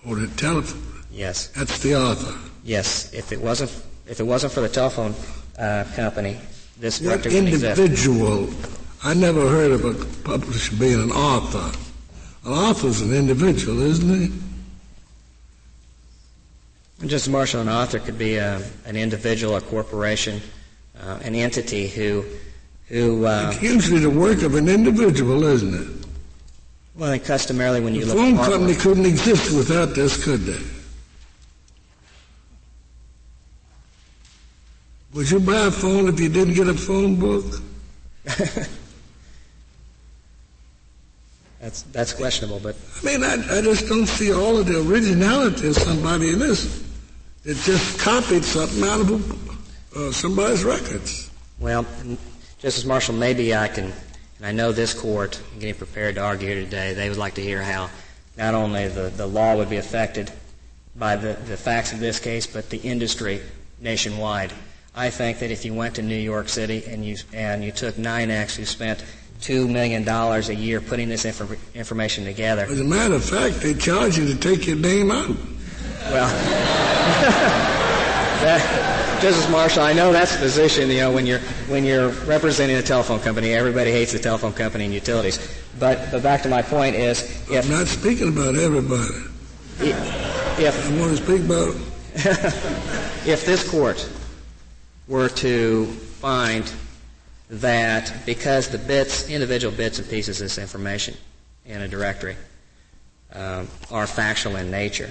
Or the telephone? Yes. That's the author. Yes. If it wasn't, if it wasn't for the telephone uh, company, this What directory wouldn't exist. individual? I never heard of a publisher being an author. An author's an individual, isn't he? Justice Marshall, an author could be a, an individual, a corporation, uh, an entity who, who, uh, It's usually the work of an individual, isn't it? well, and customarily when you The look The phone at company artwork, couldn't exist without this, could they? Would you buy a phone if you didn't get a phone book? that's that's questionable, but I mean, I, I just don't see all of the originality of somebody in this that just copied something out of uh, somebody's records. well, Justice Marshall, maybe I can, and I know this court, getting prepared to argue here today, they would like to hear how not only the, the law would be affected by the, the facts of this case, but the industry nationwide. I think that if you went to New York City and you and you took NYNEX, who spent two million dollars a year putting this infor- information together, As a matter of fact, they charge you to take your name out. Well, that, Justice Marshall, I know that's the position. You know, when you're when you're representing a telephone company, everybody hates the telephone company and utilities. But but back to my point is, if I'm not speaking about everybody. if I want to speak about if this court were to find that because the bits, individual bits and pieces of this information in a directory um, are factual in nature,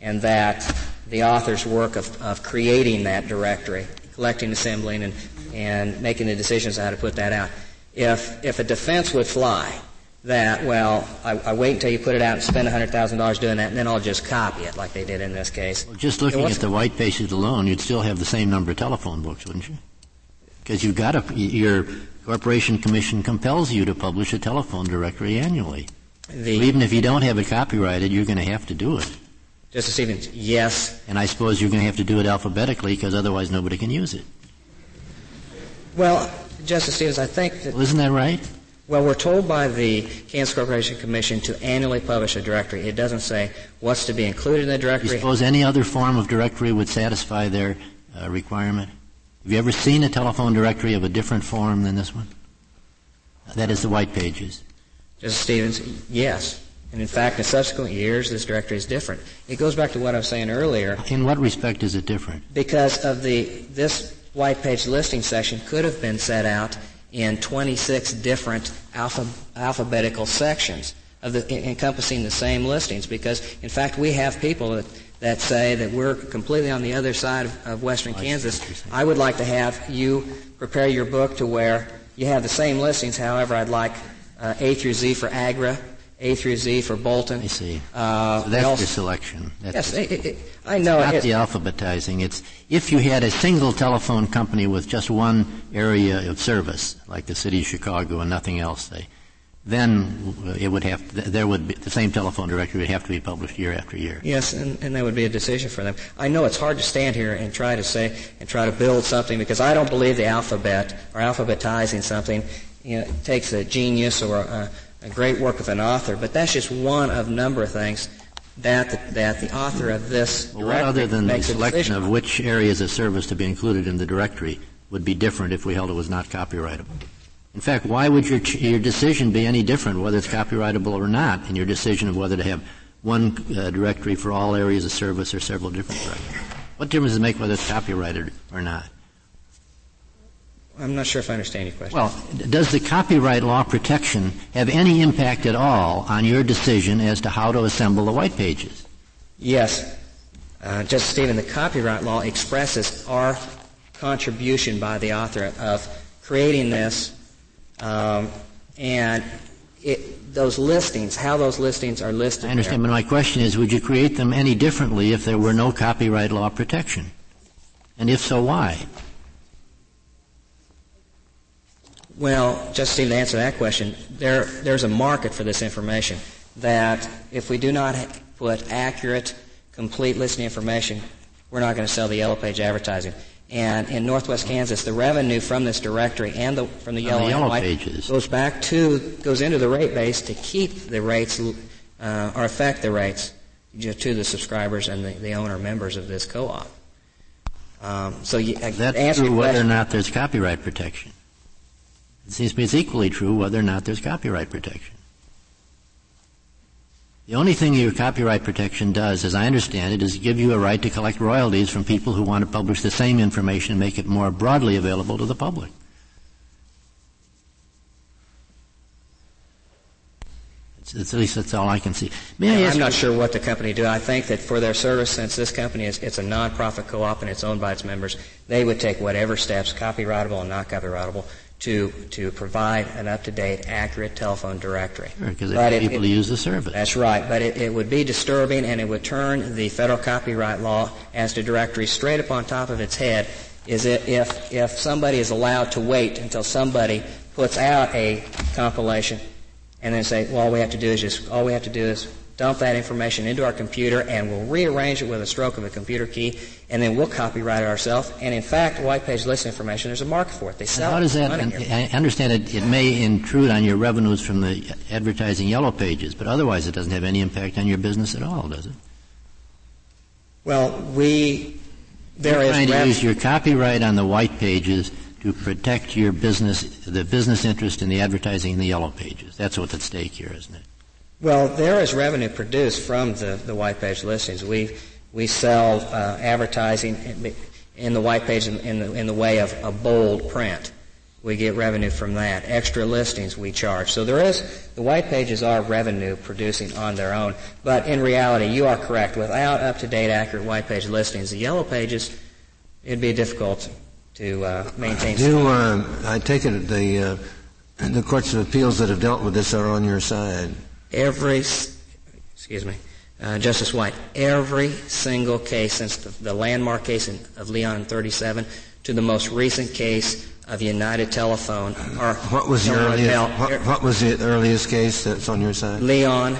and that the author's work of, of creating that directory, collecting, assembling, and, and making the decisions on how to put that out, if, if a defense would fly that, well, I, I, wait until you put it out and spend $100,000 doing that, and then I'll just copy it like they did in this case. Well, just looking at the white pages alone, you'd still have the same number of telephone books, wouldn't you? Because you've got to, your Corporation Commission compels you to publish a telephone directory annually. The, so even if you don't have it copyrighted, you're going to have to do it. Justice Stevens, yes. And I suppose you're going to have to do it alphabetically because otherwise nobody can use it. Well, Justice Stevens, I think that. Well, isn't that right? Well, we're told by the Kansas Corporation Commission to annually publish a directory. It doesn't say what's to be included in the directory. You suppose any other form of directory would satisfy their uh, requirement? Have you ever seen a telephone directory of a different form than this one? That is the white pages. Justice Stevens, yes. And in fact, in subsequent years, this directory is different. It goes back to what I was saying earlier. In what respect is it different? Because of the this white page listing section could have been set out in 26 different alpha, alphabetical sections of the, encompassing the same listings. Because, in fact, we have people that, that say that we're completely on the other side of, of western I Kansas. I would like to have you prepare your book to where you have the same listings. However, I'd like uh, A through Z for Agra, a through Z for Bolton. I see. Uh, so that's else, your selection. That's yes, it, I know. It's not it, the alphabetizing. It's if you had a single telephone company with just one area of service, like the city of Chicago and nothing else, they, then it would have there would be the same telephone directory would have to be published year after year. Yes, and, and that would be a decision for them. I know it's hard to stand here and try to say and try to build something because I don't believe the alphabet or alphabetizing something you know, takes a genius or a, a great work of an author, but that's just one of a number of things that the, that the author of this well, what other than the selection of which areas of service to be included in the directory would be different if we held it was not copyrightable? In fact, why would your, your decision be any different whether it's copyrightable or not in your decision of whether to have one uh, directory for all areas of service or several different directories? What difference does it make whether it's copyrighted or not? I'm not sure if I understand your question. Well, does the copyright law protection have any impact at all on your decision as to how to assemble the white pages? Yes. Uh, Justice Stephen, the copyright law expresses our contribution by the author of creating this um, and it, those listings, how those listings are listed. I understand, there. but my question is, would you create them any differently if there were no copyright law protection? And if so, why? Well, just to answer that question, there, there's a market for this information that if we do not put accurate, complete listing information, we're not going to sell the Yellow Page advertising. And in Northwest Kansas, the revenue from this directory and the, from the Yellow, the yellow White pages goes back to goes into the rate base to keep the rates uh, or affect the rates to the subscribers and the, the owner members of this co-op. Um, so you, that's true whether or not there's copyright protection. It seems to me it's equally true whether or not there's copyright protection. The only thing your copyright protection does, as I understand it, is give you a right to collect royalties from people who want to publish the same information and make it more broadly available to the public. It's, at least that's all I can see. May I I'm not sure what the company do. I think that for their service, since this company is it's a nonprofit co-op and it's owned by its members, they would take whatever steps, copyrightable and not copyrightable, to to provide an up-to-date, accurate telephone directory. Because sure, people it, use the service. That's right, but it, it, would be disturbing, and it would turn the federal copyright law as to directory straight up on top of its head. Is it if if somebody is allowed to wait until somebody puts out a compilation, and then say, well, all we have to do is just all we have to do is dump that information into our computer and we'll rearrange it with a stroke of a computer key and then we'll copyright it ourselves. And in fact, white page list information, there's a market for it. They sell how does that, I understand it, it may intrude on your revenues from the advertising yellow pages, but otherwise it doesn't have any impact on your business at all, does it? Well, we, there You're is trying to use your copyright on the white pages to protect your business, the business interest in the advertising in the yellow pages. That's what's at stake here, isn't it? Well, there is revenue produced from the, the white page listings. We, we sell uh, advertising in the white page in, in, the, in the way of a bold print. We get revenue from that. Extra listings we charge. So there is, the white pages are revenue producing on their own. But in reality, you are correct. Without up-to-date, accurate white page listings, the yellow pages, it'd be difficult to uh, maintain. Do, uh, I take it the uh, the courts of appeals that have dealt with this are on your side. Every, excuse me, uh, Justice White, every single case since the, the landmark case in, of Leon in 37 to the most recent case of United Telephone or What was the earliest, what, what was the earliest case that's on your side? Leon,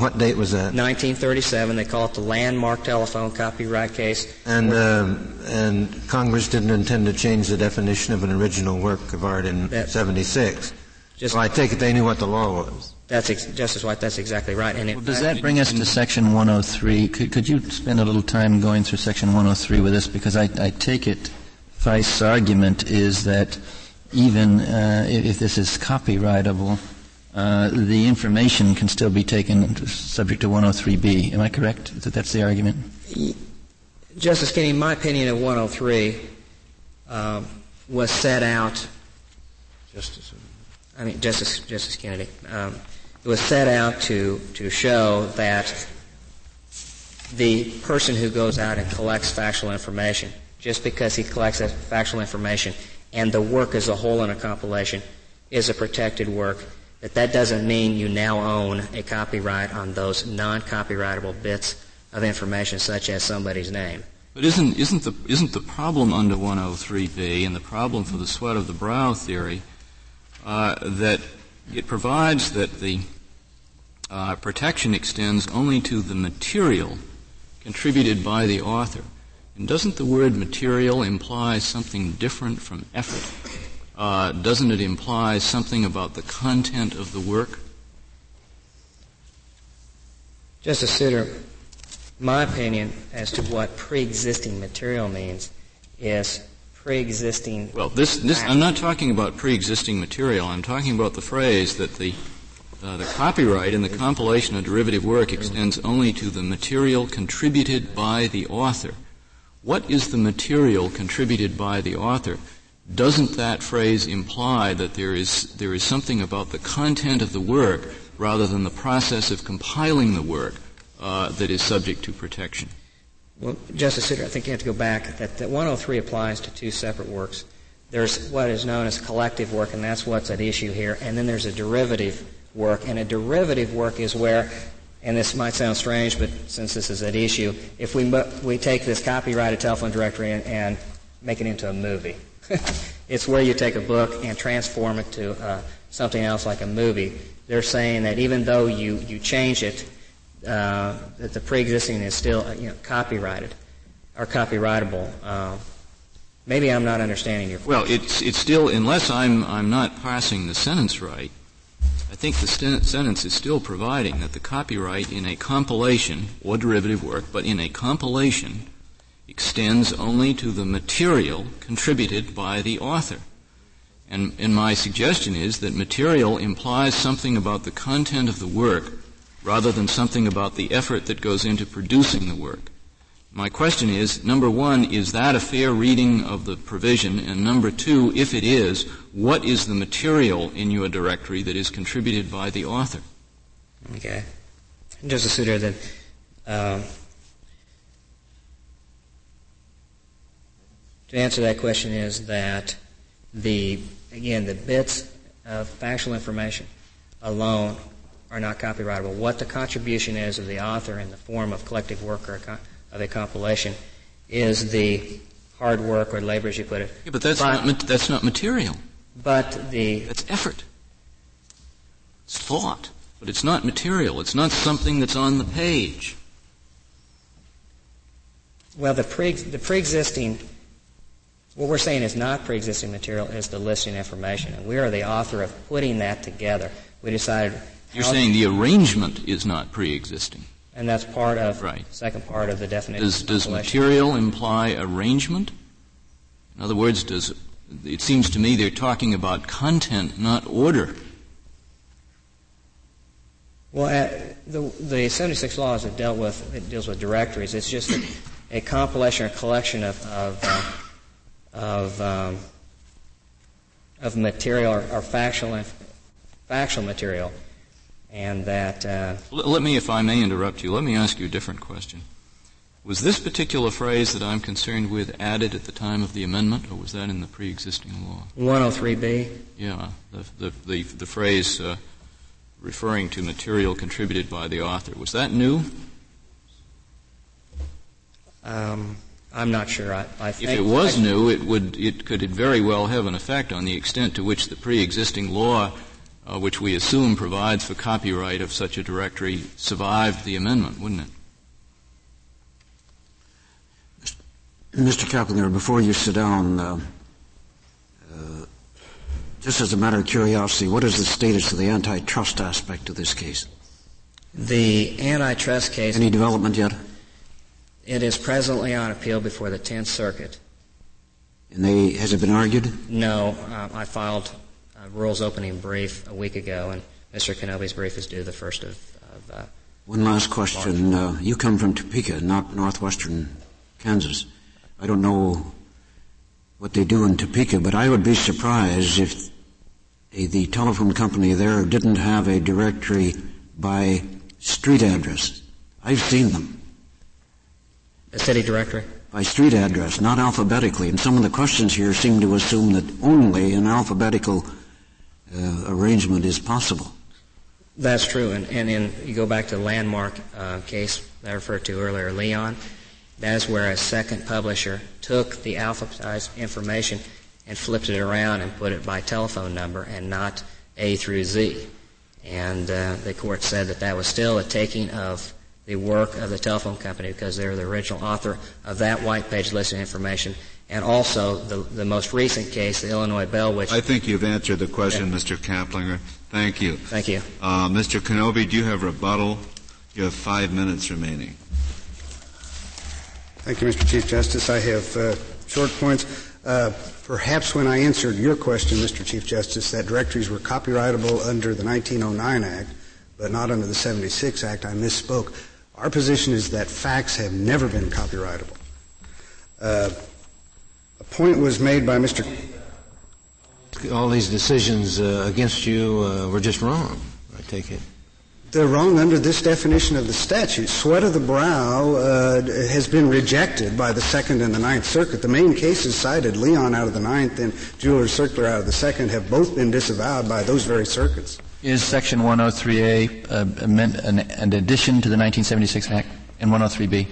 What date was that? 1937. They call it the landmark telephone copyright case. And, um, and Congress didn't intend to change the definition of an original work of art in That- 76. Just So I take it they knew what the law was. That's ex- Justice White. That's exactly right. And it, Well, does that bring us to Section 103? Could, could you spend a little time going through Section 103 with us? Because I, I take it Feist's argument is that even uh, if, if this is copyrightable, uh, the information can still be taken subject to 103B. Am I correct that that's the argument? Justice Kennedy, my opinion of 103 um, was set out. Justice. I mean, Justice Justice Kennedy. Um, it was set out to to show that the person who goes out and collects factual information, just because he collects that factual information and the work as a whole in a compilation is a protected work, that that doesn't mean you now own a copyright on those non-copyrightable bits of information, such as somebody's name. But isn't, isn't, the, isn't the problem under 103B and the problem for the sweat of the brow theory uh, that it provides that the uh, protection extends only to the material contributed by the author? And doesn't the word material imply something different from effort? Uh, doesn't it imply something about the content of the work? Justice Souter, my opinion as to what pre-existing material means is pre-existing. Well, this, this, I'm not talking about pre-existing material. I'm talking about the phrase that the, uh, the copyright in the compilation of derivative work extends only to the material contributed by the author. What is the material contributed by the author? Doesn't that phrase imply that there is, there is something about the content of the work rather than the process of compiling the work uh, that is subject to protection? Well, Justice Souter, I think you have to go back. That, that 103 applies to two separate works. There's what is known as collective work, and that's what's at issue here. And then there's a derivative work, and a derivative work is where, and this might sound strange, but since this is at issue, if we we take this copyrighted telephone directory and, and make it into a movie. it's where you take a book and transform it to uh, something else like a movie. They're saying that even though you, you change it, uh, that the pre-existing is still uh, you know, copyrighted or copyrightable. Uh, maybe I'm not understanding your. Well, it's it's still unless I'm I'm not passing the sentence right. I think the sentence is still providing that the copyright in a compilation or derivative work, but in a compilation, extends only to the material contributed by the author. And, and my suggestion is that material implies something about the content of the work rather than something about the effort that goes into producing the work. My question is, number one, is that a fair reading of the provision? And number two, if it is, what is the material in your directory that is contributed by the author? Okay. Justice Souter, that um, to answer that question is that the again the bits of factual information alone are not copyrightable. What the contribution is of the author in the form of collective work or of a compilation is the hard work or labor, as you put it. Yeah, but that's not that's not material. But the That's effort. It's thought, but it's not material. It's not something that's on the page. well the pre the pre-existing what we're saying is not pre-existing material is the listing information, and we are the author of putting that together. We decided You're saying the arrangement is not pre-existing. And that's part of Right. second part of the definition. Does, does material imply arrangement? In other words, does, it seems to me they're talking about content, not order. Well, uh, the the 76 laws that dealt with it deals with directories. It's just a, a compilation or collection of of uh, of, um, of material or, or factual factual material, and that uh, let me, if I may interrupt you, let me ask you a different question. Was this particular phrase that I'm concerned with added at the time of the amendment, or was that in the pre-existing law? 103B? Yeah, the, the, the, the phrase uh, referring to material contributed by the author. Was that new? Um, I'm not sure. I, I if it was I, new, it would it could very well have an effect on the extent to which the pre-existing law, uh, which we assume provides for copyright of such a directory, survived the amendment, wouldn't it? Mr. Caplinger, before you sit down, uh, uh, just as a matter of curiosity, what is the status of the antitrust aspect of this case? The antitrust case. Any development yet? It is presently on appeal before the Tenth Circuit. And they has it been argued? No, uh, I filed a rules opening brief a week ago, and Mr. Kenobi's brief is due the first of. of uh, One last question: uh, You come from Topeka, not northwestern Kansas. I don't know what they do in Topeka, but I would be surprised if the telephone company there didn't have a directory by street address. I've seen them. A city directory? By street address, not alphabetically. And some of the questions here seem to assume that only an alphabetical uh, arrangement is possible. That's true. And, and in, you go back to the landmark uh, case I referred to earlier, Leon. That is where a second publisher took the alphabetized information and flipped it around and put it by telephone number and not A through Z. And uh, the court said that that was still a taking of the work of the telephone company because they're the original author of that white page listing information. And also the, the most recent case, the Illinois Bell, which I think you've answered the question, yeah. Mr. Caplinger. Thank you. Thank you. Uh, Mr. Kenobi, do you have rebuttal? You have five minutes remaining. Thank you, Mr. Chief Justice. I have uh, short points. Uh, perhaps when I answered your question, Mr. Chief Justice, that directories were copyrightable under the 1909 Act, but not under the 76 Act, I misspoke. Our position is that facts have never been copyrightable. A point was made by Mr. All these decisions uh, against you uh, were just wrong, I take it. They're wrong under this definition of the statute. Sweat of the brow uh, has been rejected by the Second and the Ninth Circuit. The main cases cited, Leon out of the Ninth and Jeweler Circular out of the Second, have both been disavowed by those very circuits. Is Section 103A uh, an, an addition to the 1976 Act and 103B?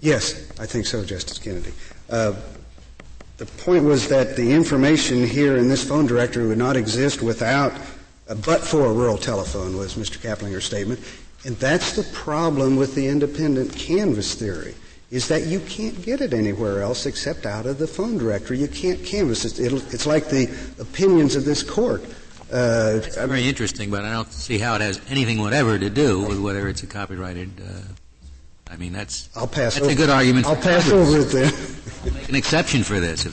Yes, I think so, Justice Kennedy. Uh, the point was that the information here in this phone directory would not exist without but for a rural telephone was Mr. Caplinger's statement. And that's the problem with the independent canvass theory, is that you can't get it anywhere else except out of the phone directory. You can't canvass it. it's like the opinions of this court. Uh, very interesting, but I don't see how it has anything whatever to do with whether it's a copyrighted. Uh, I mean, that's I'll pass. That's over. a good argument. I'll pass over it then. Make an exception for this.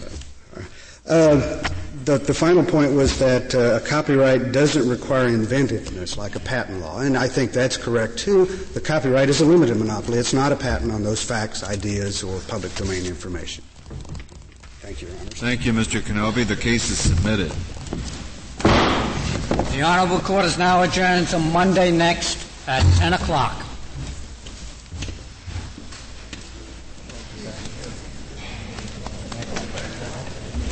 Uh, the, the final point was that uh, a copyright doesn't require inventiveness like a patent law, and I think that's correct too. The copyright is a limited monopoly. It's not a patent on those facts, ideas, or public domain information. Thank you, Your Honor. Thank you, Mr. Kenobi. The case is submitted. The Honorable Court is now adjourned until Monday next at 10 o'clock.